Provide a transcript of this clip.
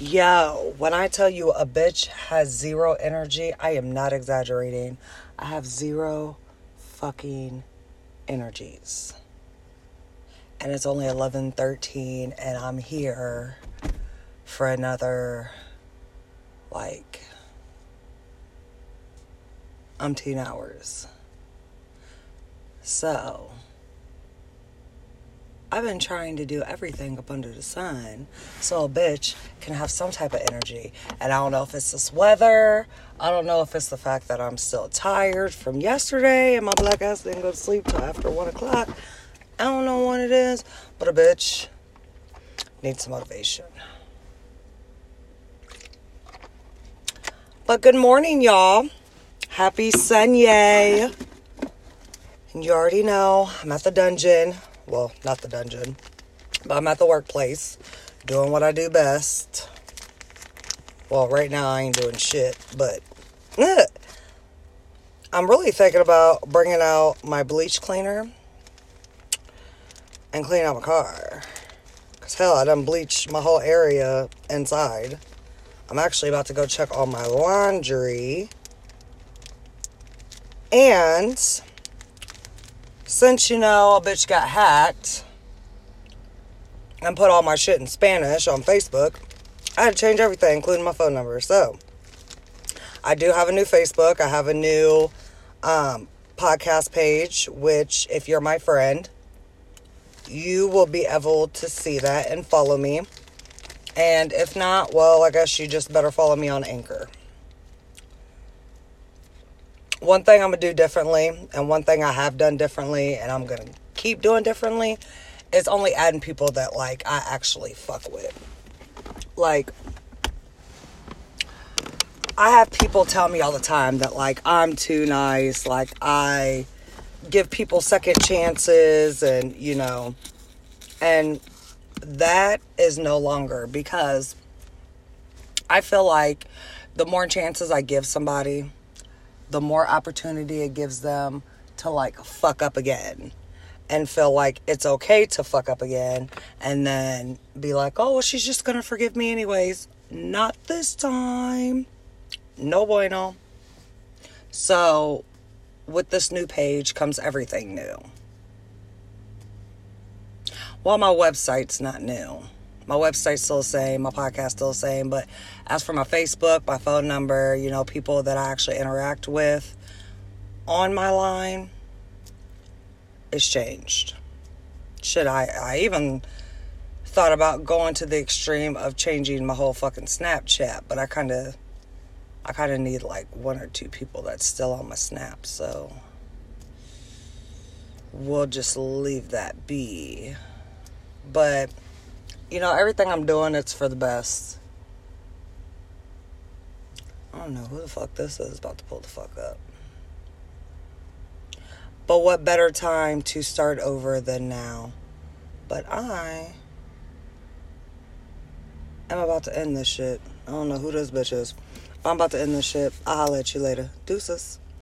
Yo, when I tell you a bitch has zero energy, I am not exaggerating. I have zero fucking energies. And it's only 11:13 and I'm here for another like umpteen hours. So, I've been trying to do everything up under the sun so a bitch can have some type of energy. And I don't know if it's this weather. I don't know if it's the fact that I'm still tired from yesterday and my black ass didn't go to sleep till after one o'clock. I don't know what it is, but a bitch needs some motivation. But good morning, y'all. Happy Sunday. And you already know I'm at the dungeon well, not the dungeon, but I'm at the workplace doing what I do best. Well, right now I ain't doing shit, but I'm really thinking about bringing out my bleach cleaner and clean out my car. Because hell, I done bleached my whole area inside. I'm actually about to go check all my laundry. And since you know a bitch got hacked and put all my shit in Spanish on Facebook, I had to change everything, including my phone number. So I do have a new Facebook. I have a new um, podcast page, which, if you're my friend, you will be able to see that and follow me. And if not, well, I guess you just better follow me on Anchor one thing I'm gonna do differently, and one thing I have done differently, and I'm gonna keep doing differently, is only adding people that like I actually fuck with. Like, I have people tell me all the time that like I'm too nice, like I give people second chances, and you know, and that is no longer because I feel like the more chances I give somebody, the more opportunity it gives them to like fuck up again and feel like it's okay to fuck up again and then be like, oh, well, she's just gonna forgive me anyways. Not this time. No bueno. So, with this new page comes everything new. Well, my website's not new. My website's still the same, my podcast's still the same, but as for my Facebook, my phone number, you know, people that I actually interact with on my line, it's changed. Should I, I even thought about going to the extreme of changing my whole fucking Snapchat, but I kind of I kind of need like one or two people that's still on my Snap, so we'll just leave that be. But you know, everything I'm doing, it's for the best. I don't know who the fuck this is about to pull the fuck up. But what better time to start over than now? But I am about to end this shit. I don't know who this bitch is. I'm about to end this shit. I'll holler at you later. Deuces.